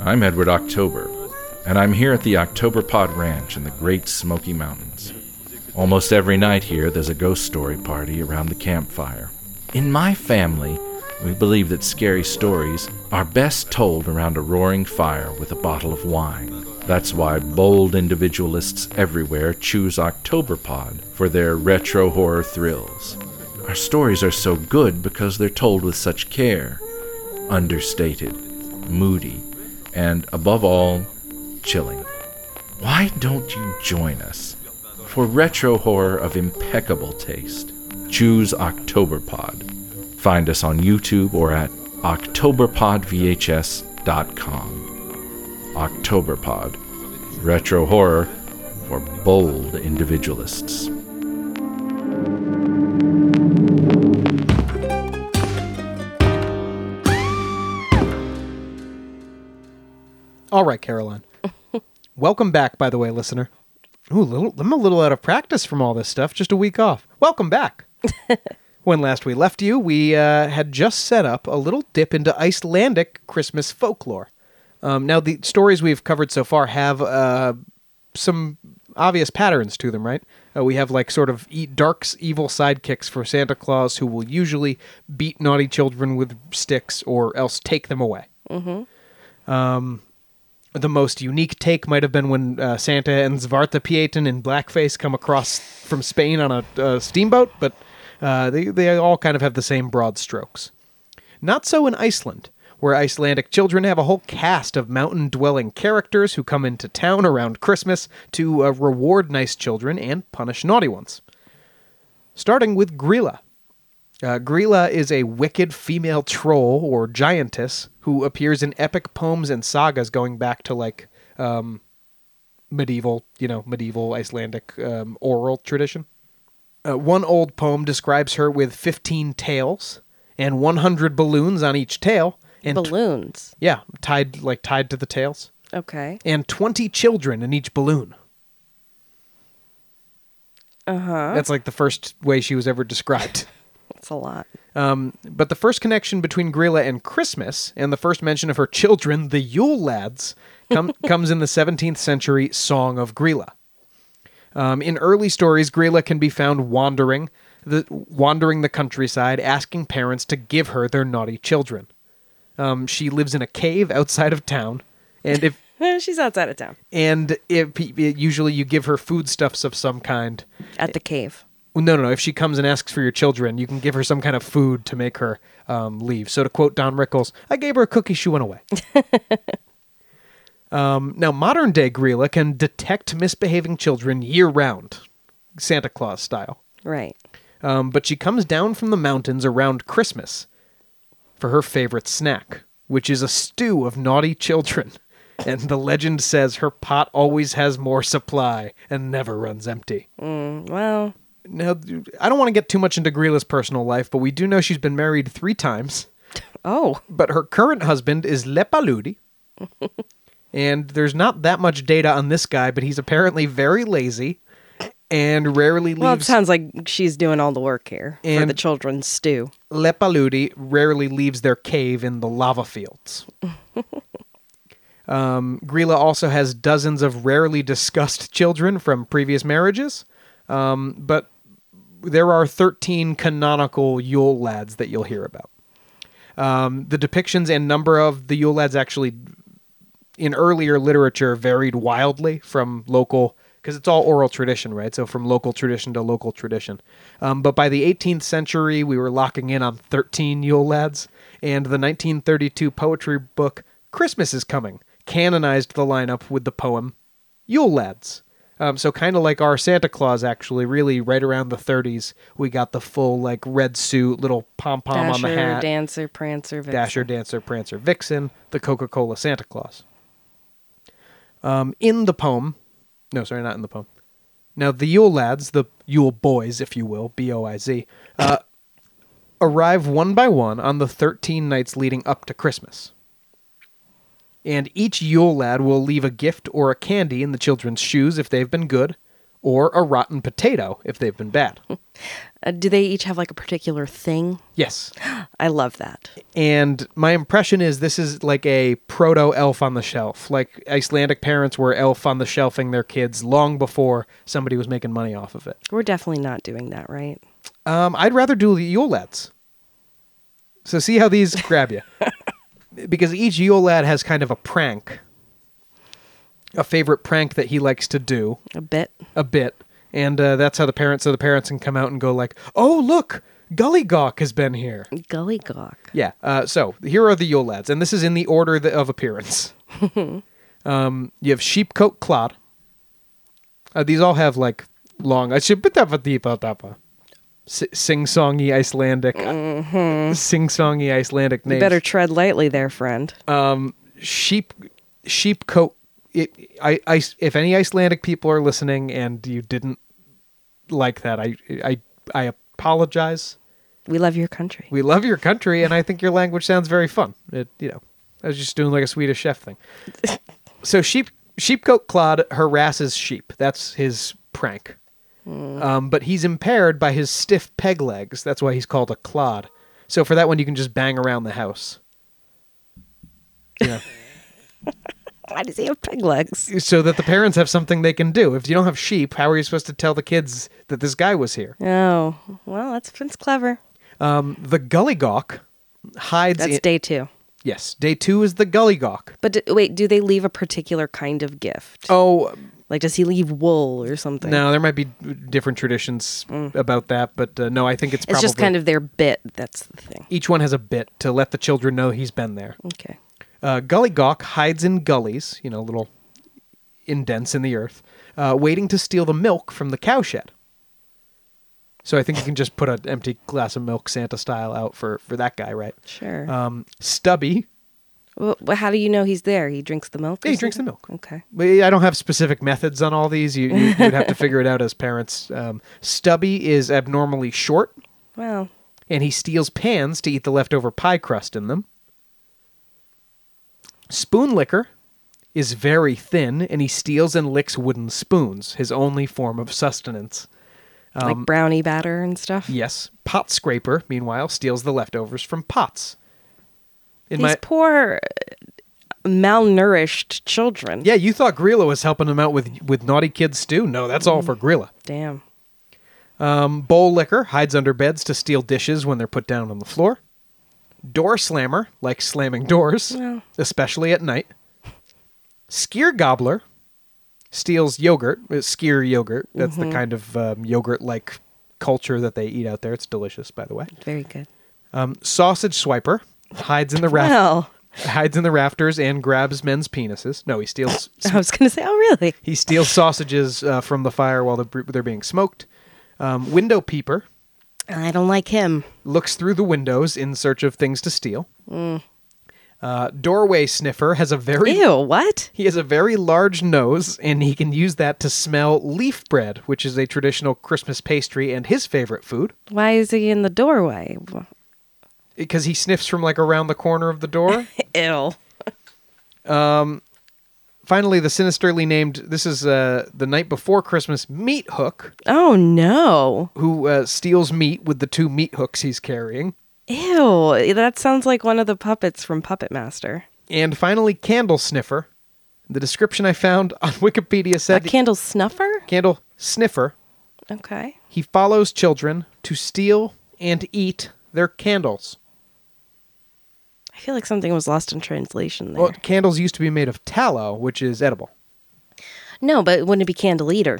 I'm Edward October, and I'm here at the October Pod Ranch in the Great Smoky Mountains. Almost every night here, there's a ghost story party around the campfire. In my family, we believe that scary stories are best told around a roaring fire with a bottle of wine. That's why bold individualists everywhere choose Octoberpod for their retro horror thrills. Our stories are so good because they're told with such care, understated, moody, and above all, chilling. Why don't you join us? For retro horror of impeccable taste, choose Octoberpod. Find us on YouTube or at octoberpodvhs.com. Octoberpod, retro horror for bold individualists. Right, Caroline. Welcome back, by the way, listener. Ooh, little, I'm a little out of practice from all this stuff. Just a week off. Welcome back. when last we left you, we uh, had just set up a little dip into Icelandic Christmas folklore. Um, now, the stories we've covered so far have uh, some obvious patterns to them, right? Uh, we have like sort of e- dark, evil sidekicks for Santa Claus who will usually beat naughty children with sticks or else take them away. Um, the most unique take might have been when uh, Santa and Zwarte Pieten in blackface come across from Spain on a, a steamboat, but uh, they, they all kind of have the same broad strokes. Not so in Iceland, where Icelandic children have a whole cast of mountain dwelling characters who come into town around Christmas to uh, reward nice children and punish naughty ones. Starting with Grýla, Uh, Grýla is a wicked female troll or giantess who appears in epic poems and sagas going back to like um, medieval, you know, medieval Icelandic um, oral tradition. Uh, one old poem describes her with 15 tails and 100 balloons on each tail. And Balloons. yeah, tied like tied to the tails. Okay. And 20 children in each balloon. Uh huh. That's like the first way she was ever described. That's a lot. Um, but the first connection between Grýla and Christmas, and the first mention of her children, the Yule lads, come, comes in the 17th century Song of Grýla. Um, in early stories, Grýla can be found wandering the wandering the countryside, asking parents to give her their naughty children. Um, she lives in a cave outside of town, and if She's outside of town and if usually you give her foodstuffs of some kind. at the cave. No, no, no. If she comes and asks for your children, you can give her some kind of food to make her um, leave. So to quote Don Rickles, I gave her a cookie, she went away. um, now, modern day Grýla can detect misbehaving children year round, Santa Claus style. Right. Um, but she comes down from the mountains around Christmas for her favorite snack, which is a stew of naughty children. And the legend says her pot always has more supply and never runs empty. Mm, Well, Now, I don't want to get too much into Grýla's personal life, but we do know she's been married three times. oh, But her current husband is Leppalúði. and there's not that much data on this guy, but he's apparently very lazy and rarely leaves. well, it sounds like she's doing all the work here for the children's stew. Leppalúði rarely leaves their cave in the lava fields. um, Grýla also has dozens of rarely discussed children from previous marriages, um, but there are 13 canonical Yule lads that you'll hear about. Um, the depictions and number of the Yule lads actually, in earlier literature, varied wildly from local, because it's all oral tradition, right? So from local tradition to local tradition. Um, but by the 18th century, we were locking in on 13 Yule lads, and the 1932 poetry book Christmas is Coming canonized the lineup with the poem Yule Lads. Um, so kind of like our Santa Claus, actually, really right around the 30s, we got the full like red suit, little pom pom on the hat, Dancer, Prancer, Vixen. Dasher, Dancer, Prancer, Vixen, the Coca Cola Santa Claus. Um, in the poem, no, sorry, not in the poem. Now, the Yule lads, the Yule boys, if you will, B O I Z, uh, arrive one by one on the 13 nights leading up to Christmas. And each Yule lad will leave a gift or a candy in the children's shoes if they've been good, or a rotten potato if they've been bad. Uh, do they each have like a particular thing? yes. I love that. And my impression is this is like a proto elf on the shelf. Like Icelandic parents were elf on the shelfing their kids long before somebody was making money off of it. We're definitely not doing that, right? Um, I'd rather do the Yule lads. So see how these grab you. Because each Yule lad has kind of a prank, a favorite prank that he likes to do A bit. a bit. And uh, that's how the parents, so the parents can come out and go like, "Oh, look, Gully Gawk has been here." Gully gawk. Yeah. Uh, so here are the Yule lads, and this is in the order th- of appearance. um, you have Sheepcoat Clod. Uh, these all have like long. I should Sing songy Icelandic, sing songy Icelandic You better tread lightly there, friend. um, sheep, coat. It, I, I, if any Icelandic people are listening and you didn't like that, I, I, I apologize. We love your country. We love your country, and I think your language sounds very fun. It, you know, I was just doing like a Swedish chef thing. so sheep, sheepcoat Clod harasses sheep. That's his prank. Um, but he's impaired by his stiff peg legs. That's why he's called a clod. So for that one, you can just bang around the house. Yeah. Why does he have peg legs? so that the parents have something they can do. If you don't have sheep, how are you supposed to tell the kids that this guy was here? Oh, well, that's that's clever. Um, the gullygawk hides. That's in- day two. yes, day two is the gullygawk. But d- wait, do they leave a particular kind of gift? Oh Like, does he leave wool or something? no, there might be different traditions about that, but uh, no, I think it's it's just kind of their bit. That's the thing. each one has a bit to let the children know he's been there. Okay. Uh, Gullygawk hides in gullies, you know, little indents in the earth, uh, waiting to steal the milk from the cowshed. So I think you can just put an empty glass of milk Santa style out for for that guy, right? Sure. Um, Stubby, well, how do you know he's there? He drinks the milk. Yeah, he drinks the milk. Okay. But I don't have specific methods on all these. You, you, you'd have to figure it out as parents. Um, Stubby is abnormally short, Well, and he steals pans to eat the leftover pie crust in them. Spoon Licker is very thin, and he steals and licks wooden spoons, his only form of sustenance. like brownie batter and stuff. Yes. Pot Scraper, meanwhile, steals the leftovers from pots. In These my poor, uh, malnourished children. yeah, you thought Grýla was helping him out with with naughty kids stew? No, that's all for Grýla. Damn. Um, Bowl Licker hides under beds to steal dishes when they're put down on the floor. Door Slammer likes slamming doors, Well. especially at night. Skyr Gobbler steals yogurt, uh, skyr yogurt. That's the kind of um, yogurt like culture that they eat out there. It's delicious, by the way. Very good. Um, Sausage Swiper hides in the raft- Well, hides in the rafters and grabs men's penises. No, he steals I was going to say, oh, really? he steals sausages uh, from the fire while they're, they're being smoked. Um, window Peeper I don't like him. looks through the windows in search of things to steal. Uh, doorway sniffer has a very Ew, what? he has a very large nose, and he can use that to smell leaf bread, which is a traditional Christmas pastry and his favorite food. Why is he in the doorway? Because he sniffs from like around the corner of the door. Ew. Finally, the sinisterly named this is uh, the night before Christmas meat hook, Oh, no. who uh, steals meat with the two meat hooks he's carrying. Ew. That sounds like one of the puppets from Puppet Master. And finally, candle sniffer. The description I found on Wikipedia A said candle snuffer? candle sniffer. Okay. He follows children to steal and eat their candles. I feel like something was lost in translation there. Well, candles used to be made of tallow, which is edible. no, but wouldn't it be candle eater?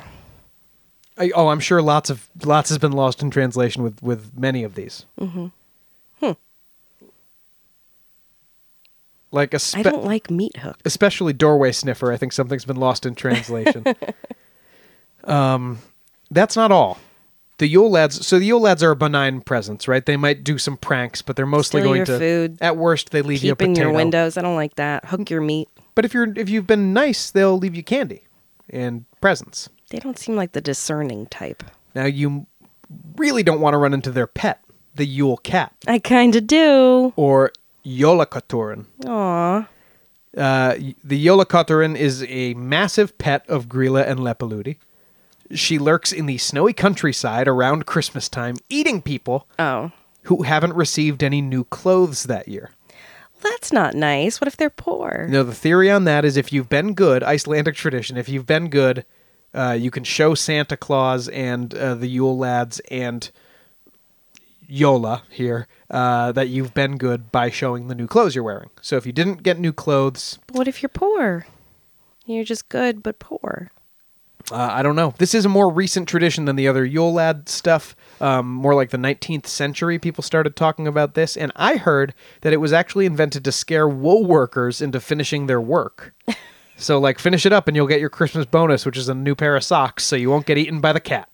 I, oh, I'm sure lots of lots has been lost in translation with with many of these. Mm-hmm. Hmm. Like a I spe- don't like meat hook. especially doorway sniffer. I think something's been lost in translation. um, that's not all. The Yule lads. So the Yule lads are a benign presence, right? They might do some pranks, but they're mostly Steal going your to. food, At worst, they leave you a Keep in potato. your windows. I don't like that. Hook your meat. But if you're if you've been nice, they'll leave you candy and presents. They don't seem like the discerning type. Now you really don't want to run into their pet, the Yule cat, I kind of do. or Jólakötturinn. Aw. Uh, the Jólakötturinn is a massive pet of Grýla and Leppalúði. She lurks in the snowy countryside around Christmas time, eating people Oh. who haven't received any new clothes that year. Well, that's not nice. What if they're poor? Know, the theory on that is if you've been good, Icelandic tradition, if you've been good, uh, you can show Santa Claus and uh, the Yule lads and Yola here uh, that you've been good by showing the new clothes you're wearing. So if you didn't get new clothes, But what if you're poor? You're just good but poor. Uh, I don't know. This is a more recent tradition than the other Yule lad stuff. Um, more like the 19th century, people started talking about this, and I heard that it was actually invented to scare wool workers into finishing their work. so, like, finish it up, and you'll get your Christmas bonus, which is a new pair of socks, so you won't get eaten by the cat.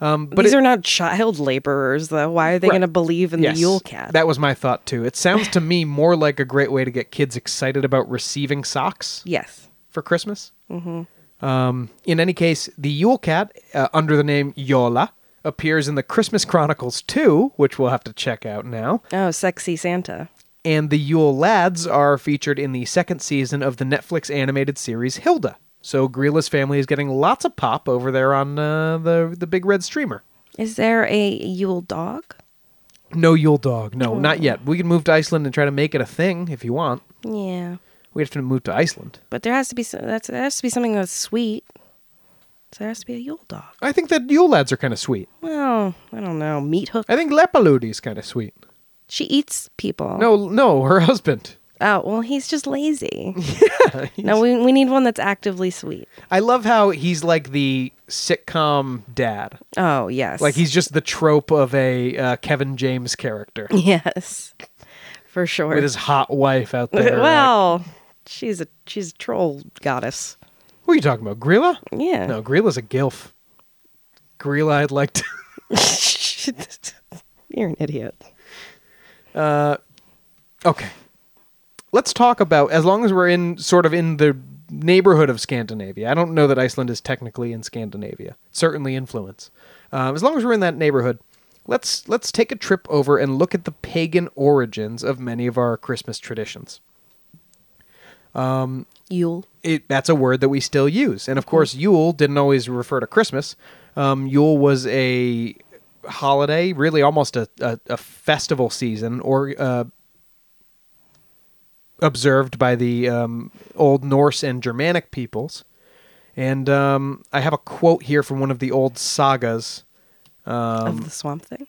Um, but These it- are not child laborers, though. Why are they Right. going to believe in Yes, the Yule cat? That was my thought too. It sounds to me more like a great way to get kids excited about receiving socks yes. for Christmas. Mm-hmm. Um, in any case, the Yule Cat, uh, under the name Yola, appears in the Christmas Chronicles 2, which we'll have to check out now. Oh, sexy Santa. And the Yule Lads are featured in the second season of the Netflix animated series Hilda. So Grýla's family is getting lots of pop over there on uh, the the big red streamer. Is there a Yule dog? No Yule dog, no, not yet. We can move to Iceland and try to make it a thing if you want. Yeah, We have to move to Iceland. but there has to be some, that's there has to be something that's sweet. So there has to be a Yule dog. I think that Yule lads are kind of sweet. Well, I don't know. Meat hook. I think Leppalúði is kind of sweet. She eats people. No, no, her husband. Oh well, he's just lazy. Yeah, no, we we need one that's actively sweet. I love how he's like the sitcom dad. Oh yes. Like he's just the trope of a uh, Kevin James character yes, for sure. with his hot wife out there. like- well, she's a she's a troll goddess. what are you talking about? Grýla? Yeah. No, Grýla's a gilf. Grýla, I'd like to. You're an idiot. Uh, Okay. Let's talk about as long as we're in sort of in the neighborhood of Scandinavia. I don't know that Iceland is technically in Scandinavia. Certainly influence. Um, as long as we're in that neighborhood, let's let's take a trip over and look at the pagan origins of many of our Christmas traditions. Yule. it, that's a word that we still use. And of course, Yule didn't always refer to Christmas. Um, Yule was a holiday, really almost a, a, a festival season, or uh, observed by the um, Old Norse and Germanic peoples. And um, I have a quote here from one of the old sagas. Um of the swamp thing.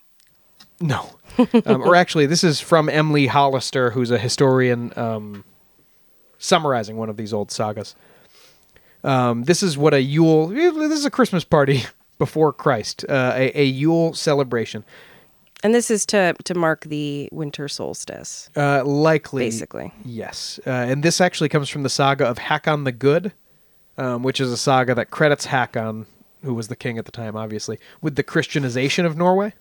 No. um, or actually, this is from Emily Hollister, who's a historian um, summarizing one of these old sagas. Um, this is what a Yule. This is a Christmas party before Christ, uh, a, a Yule celebration. And this is to to mark the winter solstice. Uh, likely, Basically. yes. Uh, and this actually comes from the saga of Hakon the Good, um, which is a saga that credits Hakon, who was the king at the time, obviously, with the Christianization of Norway.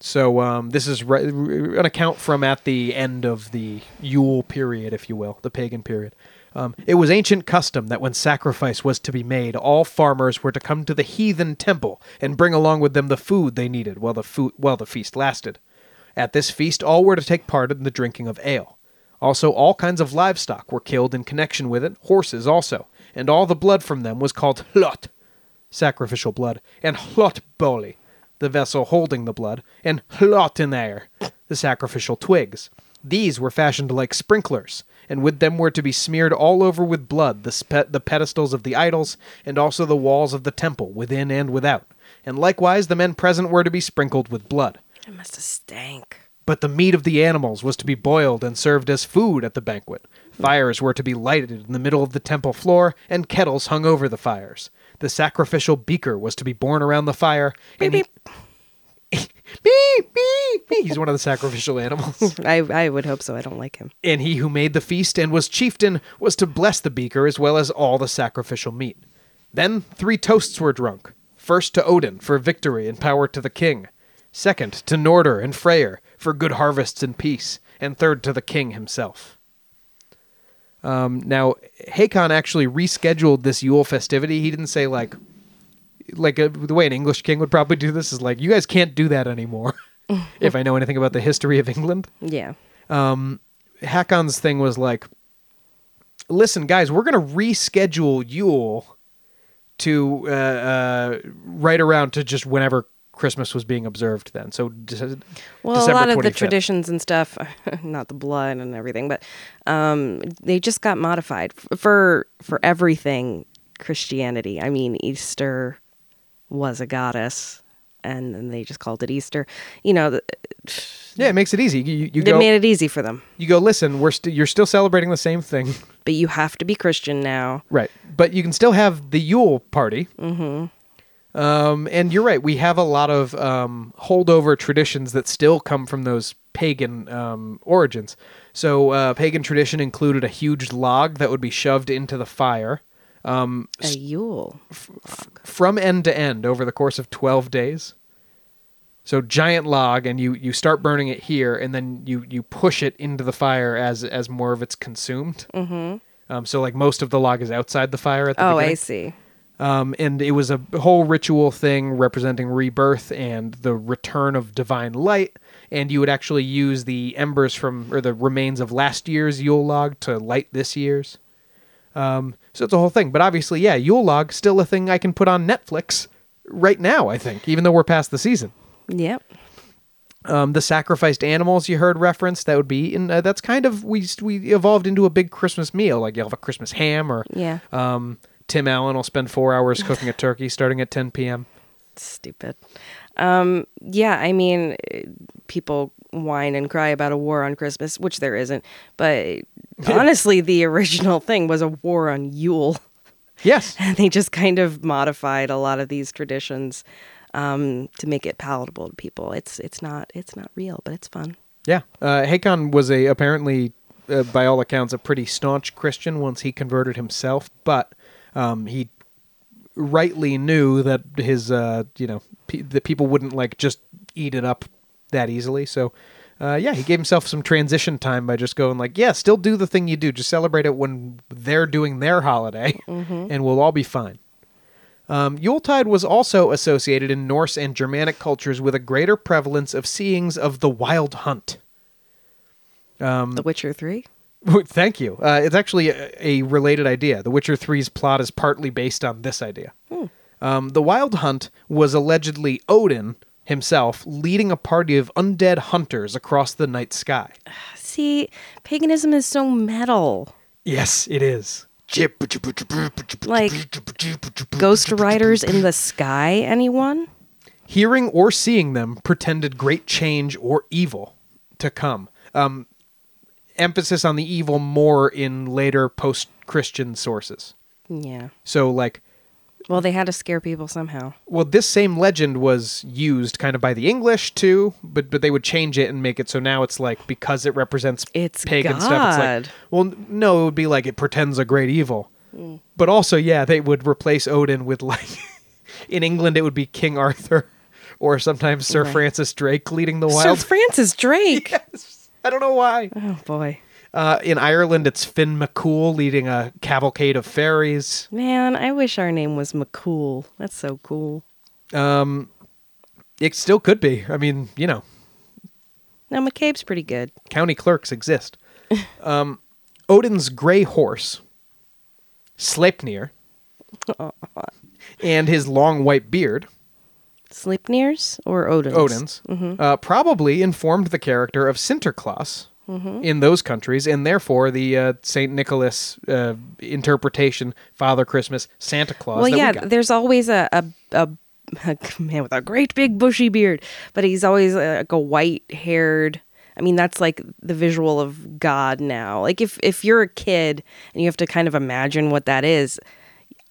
So um, this is re- an account from at the end of the Yule period, if you will, the pagan period. Um, it was ancient custom that when sacrifice was to be made, all farmers were to come to the heathen temple and bring along with them the food they needed while the food while the feast lasted. At this feast, all were to take part in the drinking of ale. Also, all kinds of livestock were killed in connection with it, horses also, and all the blood from them was called hlaut, sacrificial blood, and hlot boli, the vessel holding the blood, and hlot in air, the sacrificial twigs. These were fashioned like sprinklers, and with them were to be smeared all over with blood the, spe- the pedestals of the idols, and also the walls of the temple, within and without. And likewise the men present were to be sprinkled with blood. It must have stank. But the meat of the animals was to be boiled and served as food at the banquet. Fires were to be lighted in the middle of the temple floor, and kettles hung over the fires. The sacrificial beaker was to be borne around the fire. And he- beep, beep, beep. He's one of the sacrificial animals. I I would hope so. I don't like him. and he who made the feast and was chieftain was to bless the beaker as well as all the sacrificial meat. Then three toasts were drunk. First to Odin for victory and power to the king. Second to Norder and Freyr for good harvests and peace. And third to the king himself. Um, now, Hakon actually rescheduled this Yule festivity. He didn't say like, like a, the way an English king would probably do this is like, you guys can't do that anymore. if I know anything about the history of England. Yeah. Um, Hakon's thing was like, listen, guys, we're gonna reschedule Yule to uh, uh, right around to just whenever Christmas was being observed. Then, so de- Well, December a lot of the traditions and stuff, not the blood and everything, but um, they just got modified F- for for everything Christianity. I mean, Easter was a goddess, and then they just called it Easter. You know, th- Yeah, it makes it easy. You, you, you they go, made it easy for them. you go. Listen, we're st- you're still celebrating the same thing, But you have to be Christian now. right? But you can still have the Yule party. Mm-hmm. Um, and you're right. We have a lot of um, holdover traditions that still come from those pagan um, origins. So, uh, pagan tradition included a huge log that would be shoved into the fire A Yule. from end to end over the course of 12 days. So giant log, and you you start burning it here, and then you you push it into the fire as as more of it's consumed. Mm-hmm. Um, so like most of the log is outside the fire at the Oh, beginning. I see. Um, and it was a whole ritual thing representing rebirth and the return of divine light. And you would actually use the embers from or the remains of last year's Yule log to light this year's. Um, so it's a whole thing. But obviously, yeah, Yule log still a thing I can put on Netflix right now. I think, even though we're past the season. Yep. Um, the sacrificed animals you heard referenced that would be, and uh, that's kind of we we evolved into a big Christmas meal. Like you have a Christmas ham, or Yeah. um, Tim Allen will spend four hours cooking a turkey starting at 10 p.m. Stupid. Um, yeah, I mean, people whine and cry about a war on Christmas, which there isn't. But honestly, the original thing was a war on Yule. Yes. And they just kind of modified a lot of these traditions um, to make it palatable to people. It's it's not it's not real, but it's fun. Yeah. Uh, Hakon was a apparently, uh, by all accounts, a pretty staunch Christian once he converted himself, but um, he rightly knew that his uh, you know pe- that people wouldn't like just eat it up that easily. So uh, yeah, he gave himself some transition time by just going like, yeah, still do the thing you do, just celebrate it when they're doing their holiday, and we'll all be fine. Um, Yuletide was also associated in Norse and Germanic cultures with a greater prevalence of seeings of the wild hunt. Um, the Witcher 3? Thank you. Uh, it's actually a, a related idea. The Witcher 3's plot is partly based on this idea. Um, the Wild Hunt was allegedly Odin himself leading a party of undead hunters across the night sky. See, paganism is so metal. Yes, it is. Like, Ghost riders in the sky, anyone? Hearing or seeing them pretended great change or evil to come. Um, emphasis on the evil more in later post Christian sources. Yeah. So, like, Well, they had to scare people somehow. Well, this same legend was used kind of by the English too, but but they would change it and make it so now it's like because it represents It's pagan stuff. It's like well, no, it would be like it pretends a great evil. Mm. But also, yeah, they would replace Odin with like in England it would be King Arthur, or sometimes Sir Francis Drake leading the wild. Sir Francis Drake. I don't know why. Oh, boy. Uh, in Ireland, it's Finn McCool leading a cavalcade of fairies. Man, I wish our name was McCool. That's so cool. Um, It still could be. I mean, you know, Now, McCabe's pretty good. county clerks exist. um, Odin's gray horse, Sleipnir, and his long white beard, Sleipnir's or Odin's? Odin's, uh, probably informed the character of Sinterklaas in those countries, and therefore the uh, Saint Nicholas uh, interpretation, Father Christmas, Santa Claus. Well, that we yeah, got. there's always a, a, a, a man with a great big bushy beard, but he's always uh, like a white haired. I mean, that's like the visual of God now. Like if if you're a kid and you have to kind of imagine what that is,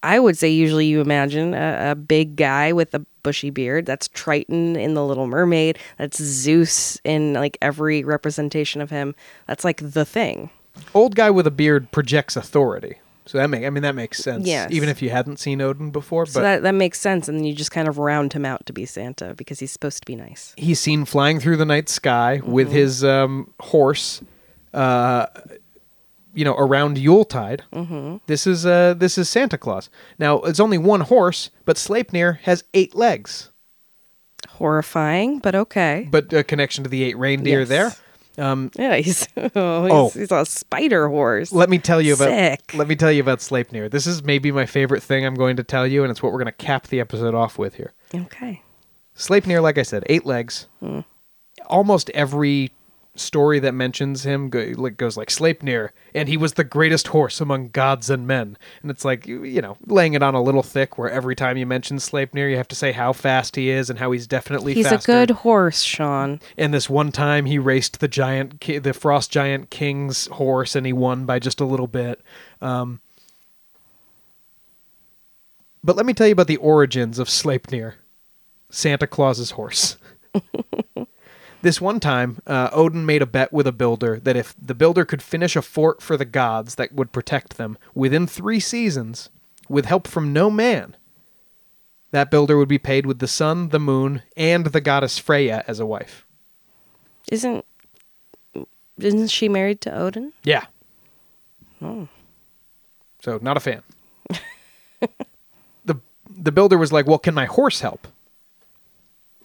I would say usually you imagine a, a big guy with a bushy beard. That's Triton in The Little Mermaid. That's Zeus in like every representation of him. That's like the thing. Old guy with a beard projects authority. So that make I mean that makes sense. Yes. Even if you hadn't seen Odin before, but So that that makes sense, and then you just kind of round him out to be Santa because he's supposed to be nice. he's seen flying through the night sky with his um, horse, uh, you know, around Yuletide. Mm-hmm. This is uh, this is Santa Claus. Now it's only one horse, but Sleipnir has eight legs, Horrifying, but okay. but a connection to the eight reindeer Yes. there. Um, Yeah, he's oh, he's, Oh. he's a spider horse. let me tell you about Sick. let me tell you about Sleipnir. This is maybe my favorite thing I'm going to tell you, and it's what we're going to cap the episode off with here. Okay. Sleipnir, like I said, eight legs. Almost every story that mentions him go, like goes like Sleipnir, and he was the greatest horse among gods and men. And it's like you you know laying it on a little thick, where every time you mention Sleipnir, you have to say how fast he is and how he's definitely He's faster. a good horse, Sean. And this one time, he raced the giant, ki- the frost giant king's horse, and he won by just a little bit. Um, but let me tell you about the origins of Sleipnir, Santa Claus's horse. this one time, uh, Odin made a bet with a builder that if the builder could finish a fort for the gods that would protect them within three seasons, with help from no man, that builder would be paid with the sun, the moon, and the goddess Freya as a wife. Isn't isn't she married to Odin? Yeah. So not a fan. the The builder was like, "Well, can my horse help?"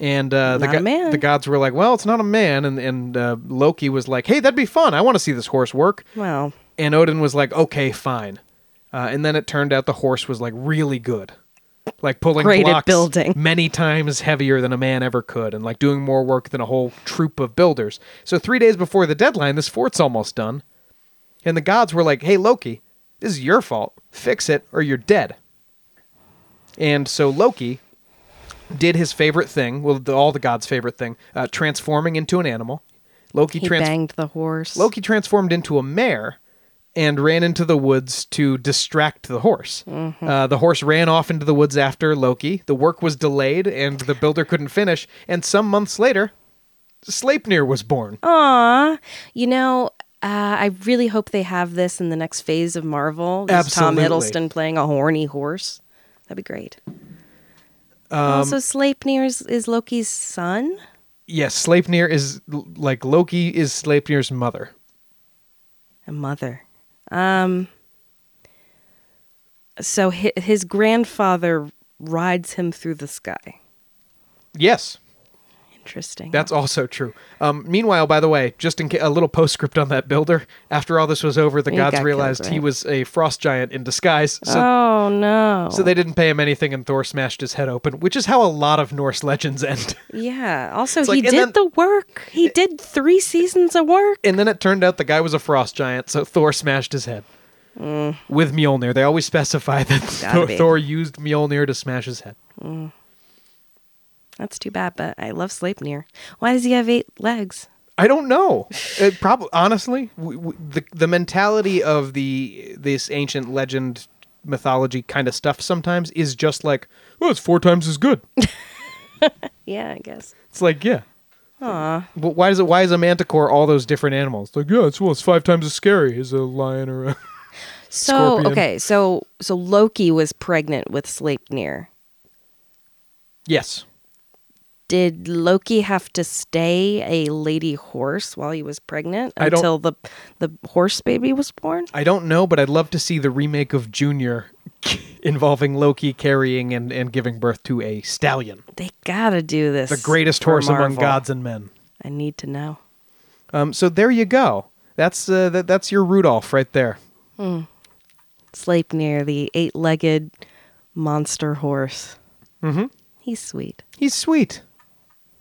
And uh, the man. the gods were like, "Well, it's not a man." And and uh, Loki was like, "Hey, that'd be fun. I want to see this horse work." Well, And Odin was like, "Okay, fine." Uh, and then it turned out the horse was like really good, like pulling Great at blocks building. many times heavier than a man ever could, and like doing more work than a whole troop of builders. So three days before the deadline, this fort's almost done, and the gods were like, "Hey, Loki, this is your fault. Fix it, or you're dead." And so Loki did his favorite thing, well, the, all the gods' favorite thing, uh, transforming into an animal. Loki he trans- banged the horse. Loki transformed into a mare and ran into the woods to distract the horse. Mm-hmm. Uh, the horse ran off into the woods after Loki. The work was delayed and the builder couldn't finish. And some months later, Sleipnir was born. Aw, you know, uh, I really hope they have this in the next phase of Marvel. This Tom Hiddleston playing a horny horse. That'd be great. Um, also, Sleipnir is, is Loki's son. Yes, Sleipnir is like Loki is Sleipnir's mother. A mother. Um. So hi- his grandfather rides him through the sky. Yes, Interesting. that's also true. Um, meanwhile, by the way, just in ca- a little postscript on that builder. After all this was over, the He gods got killed, realized he was a frost giant in disguise. So oh no. So they didn't pay him anything, and Thor smashed his head open, which is how a lot of Norse legends end. Yeah. Also, he like- and did then- the work. He did three seasons of work. and then it turned out the guy was a frost giant, so Thor smashed his head with Mjolnir. They always specify that Mm. Gotta Thor, be. Thor used Mjolnir to smash his head. That's too bad, but I love Sleipnir. Why does he have eight legs? I don't know. It probably honestly, the the mentality of the this ancient legend mythology kind of stuff sometimes is just like, well, it's four times as good. Yeah, I guess. It's like, yeah. But why is it? Why is a manticore all those different animals? Like, yeah, it's well, it's five times as scary as a lion or a. So Scorpion. okay, so so Loki was pregnant with Sleipnir. yes. Did Loki have to stay a lady horse while he was pregnant until the the horse baby was born? I don't know, but I'd love to see the remake of Junior involving Loki carrying and, and giving birth to a stallion, They gotta do this. the greatest horse among gods and men. I need to know. Um, so there you go. That's uh, that, that's your Rudolph right there. Sleipnir, the eight-legged monster horse. Mm-hmm. He's sweet. He's sweet,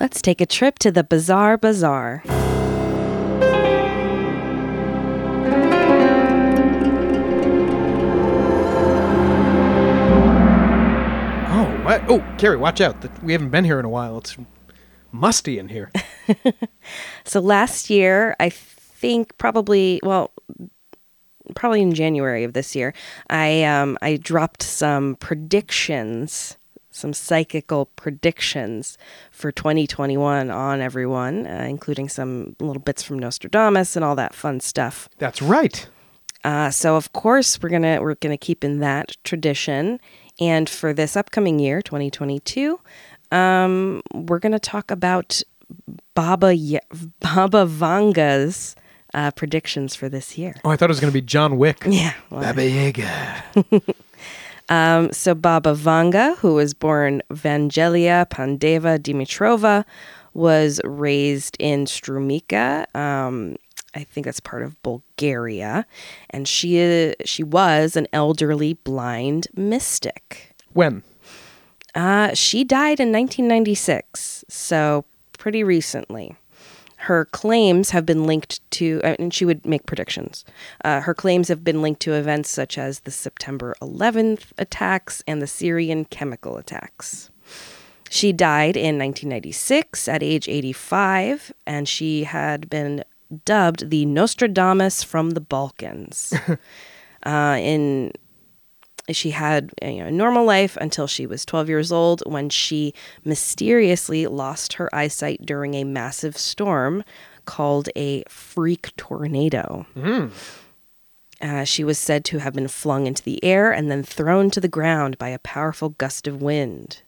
Let's take a trip to the Bazaar Bazaar. Oh, what? Oh, Carrie, watch out! We haven't been here in a while. It's musty in here. So last year, I think probably well, probably in January of this year, I um I dropped some predictions, some psychical predictions for 2021 on everyone, uh, including some little bits from Nostradamus and all that fun stuff. That's right. Uh, so of course we're gonna we're gonna keep in that tradition, and for this upcoming year, 2022, um, we're gonna talk about Baba Ye- Baba Vanga's uh, predictions for this year. Oh, I thought it was going to be John Wick. Yeah. well, Baba Yaga. Um, so Baba Vanga, who was born Vangelia Pandeva Dimitrova, was raised in Strumica. Um, I think that's part of Bulgaria, and she uh, she was an elderly blind mystic. When? Uh, she died in 1996, so pretty recently. Her claims have been linked to, uh, and she would make predictions. Uh, her claims have been linked to events such as the September 11th attacks and the Syrian chemical attacks. She died in 1996 at age 85, and she had been dubbed the Nostradamus from the Balkans. uh, in she had you know, a normal life until she was 12 years old when she mysteriously lost her eyesight during a massive storm called a freak tornado. Uh, she was said to have been flung into the air and then thrown to the ground by a powerful gust of wind.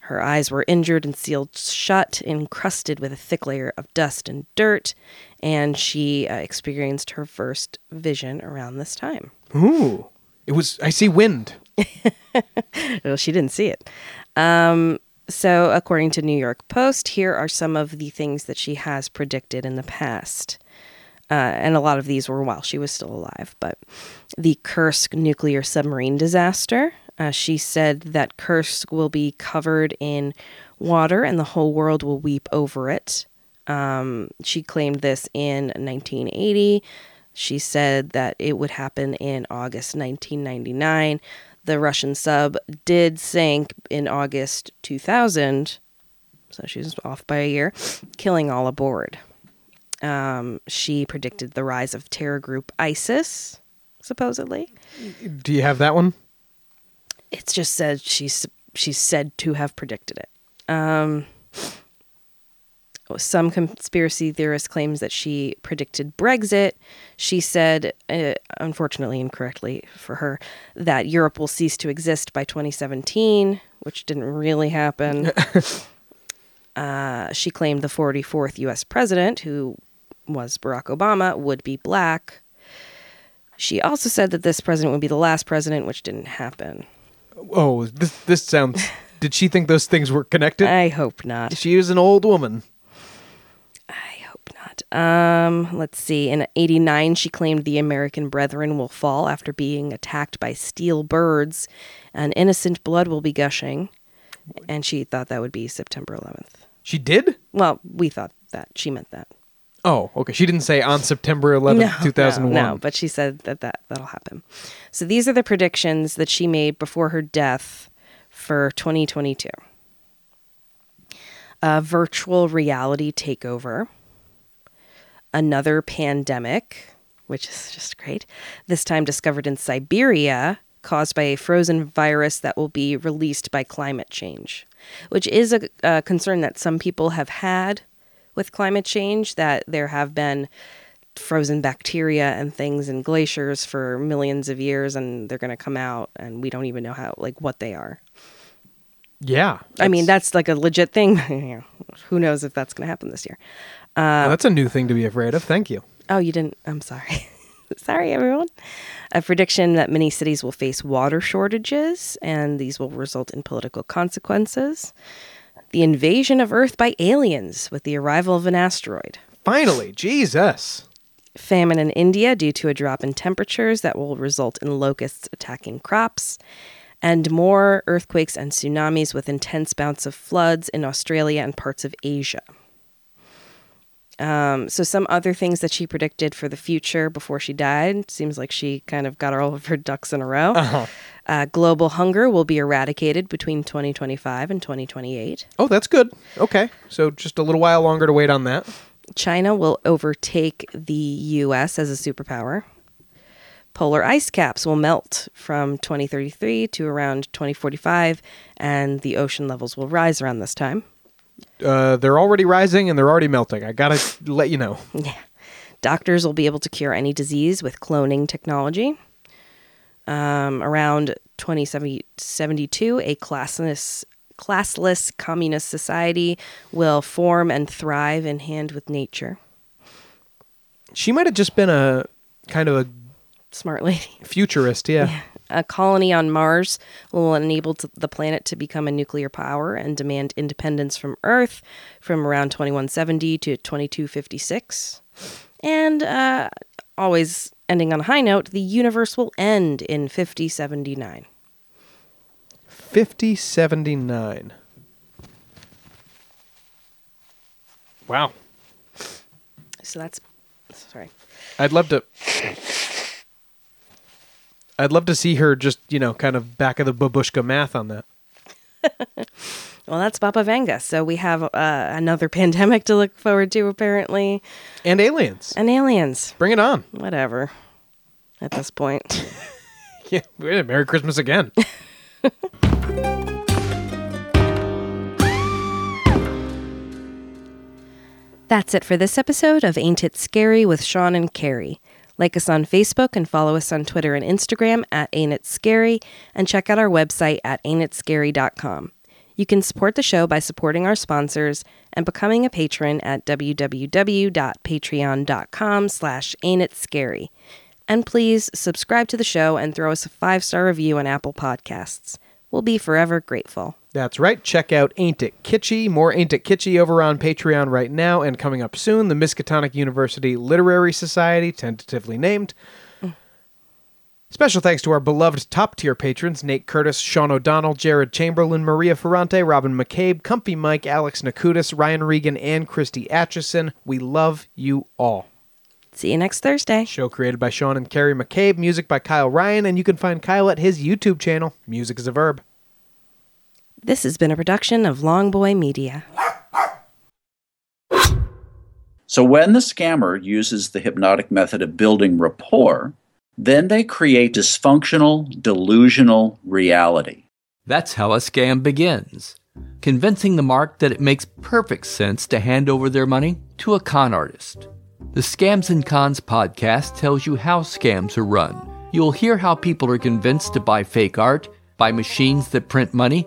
Her eyes were injured and sealed shut, encrusted with a thick layer of dust and dirt, and she uh, experienced her first vision around this time. Ooh. It was. I see wind. well, she didn't see it. Um, so, according to New York Post, here are some of the things that she has predicted in the past. Uh, and a lot of these were while she was still alive. But the Kursk nuclear submarine disaster, uh, she said that Kursk will be covered in water and the whole world will weep over it. Um, she claimed this in 1980. She said that it would happen in August 1999. The Russian sub did sink in August 2000, so she was off by a year, killing all aboard. Um, she predicted the rise of terror group ISIS, supposedly. Do you have that one? It's just said she's she's said to have predicted it. Um, some conspiracy theorist claims that she predicted Brexit. She said, uh, unfortunately incorrectly for her, that Europe will cease to exist by 2017, which didn't really happen. uh, she claimed the 44th U.S. president, who was Barack Obama, would be black. She also said that this president would be the last president, which didn't happen. Oh, this this sounds. did she think those things were connected? I hope not. she is an old woman. Um, let's see. In 89, she claimed the American brethren will fall after being attacked by steel birds and innocent blood will be gushing. And she thought that would be September 11th. She did? Well, we thought that. She meant that. Oh, okay. She didn't say on September 11th, 2001. No, no, but she said that, that that'll happen. So these are the predictions that she made before her death for 2022. A virtual reality takeover, another pandemic, which is just great, this time discovered in Siberia, caused by a frozen virus that will be released by climate change, which is a, a concern that some people have had with climate change, that there have been frozen bacteria and things in glaciers for millions of years and they're going to come out and we don't even know how like what they are Yeah. i mean that's like a legit thing who knows if that's going to happen this year Uh, well, that's a new thing to be afraid of. Thank you. oh you didn't i'm sorry sorry everyone a prediction that many cities will face water shortages and these will result in political consequences the invasion of earth by aliens with the arrival of an asteroid Finally, Jesus. famine in India due to a drop in temperatures that will result in locusts attacking crops, and more earthquakes and tsunamis with intense bouts of floods in Australia and parts of Asia. Um, so, some other things that she predicted for the future before she died seems like she kind of got all of her ducks in a row. Uh, global hunger will be eradicated between 2025 and 2028. Oh, that's good. Okay. So just a little while longer to wait on that. China will overtake the US as a superpower. Polar ice caps will melt from 2033 to around 2045, and the ocean levels will rise around this time. Uh, they're already rising and they're already melting. I gotta let you know. Yeah. Doctors will be able to cure any disease with cloning technology. Um, around 2072, a classless, classless communist society will form and thrive in hand with nature. She might have just been a kind of a Smart lady. futurist. Yeah. A colony on Mars will enable t- the planet to become a nuclear power and demand independence from Earth from around 2170 to 2256. And uh, always ending on a high note, the universe will end in 5079. 5079. Wow. So that's sorry. I'd love to. I'd love to see her just, you know, kind of back of the babushka math on that. Well, that's Baba Vanga. So we have uh, another pandemic to look forward to, apparently, And aliens. and aliens. Bring it on. Whatever. At this point. Yeah. Merry Christmas again. That's it for this episode of Ain't It Scary with Sean and Carrie. Like us on Facebook and follow us on Twitter and Instagram at Ain't It Scary, and check out our website at ain'titscary.com. You can support the show by supporting our sponsors and becoming a patron at www.patreon.com slash ain'titscary. And please subscribe to the show and throw us a five-star review on Apple Podcasts. We'll be forever grateful. That's right. Check out Ain't It Kitschy. More Ain't It Kitschy over on Patreon right now. And coming up soon, the Miskatonic University Literary Society, tentatively named. Special thanks to our beloved top tier patrons Nate Curtis, Sean O'Donnell, Jared Chamberlain, Maria Ferrante, Robin McCabe, Comfy Mike, Alex Nakutis, Ryan Regan, and Christy Atchison. We love you all. See you next Thursday. Show created by Sean and Carrie McCabe, music by Kyle Ryan, and you can find Kyle at his YouTube channel, Music is a Verb. This has been a production of Longboy Media. So when the scammer uses the hypnotic method of building rapport, then they create dysfunctional, delusional reality. That's how a scam begins. Convincing the mark that it makes perfect sense to hand over their money to a con artist. The Scams and Cons podcast tells you how scams are run. You'll hear how people are convinced to buy fake art, buy machines that print money,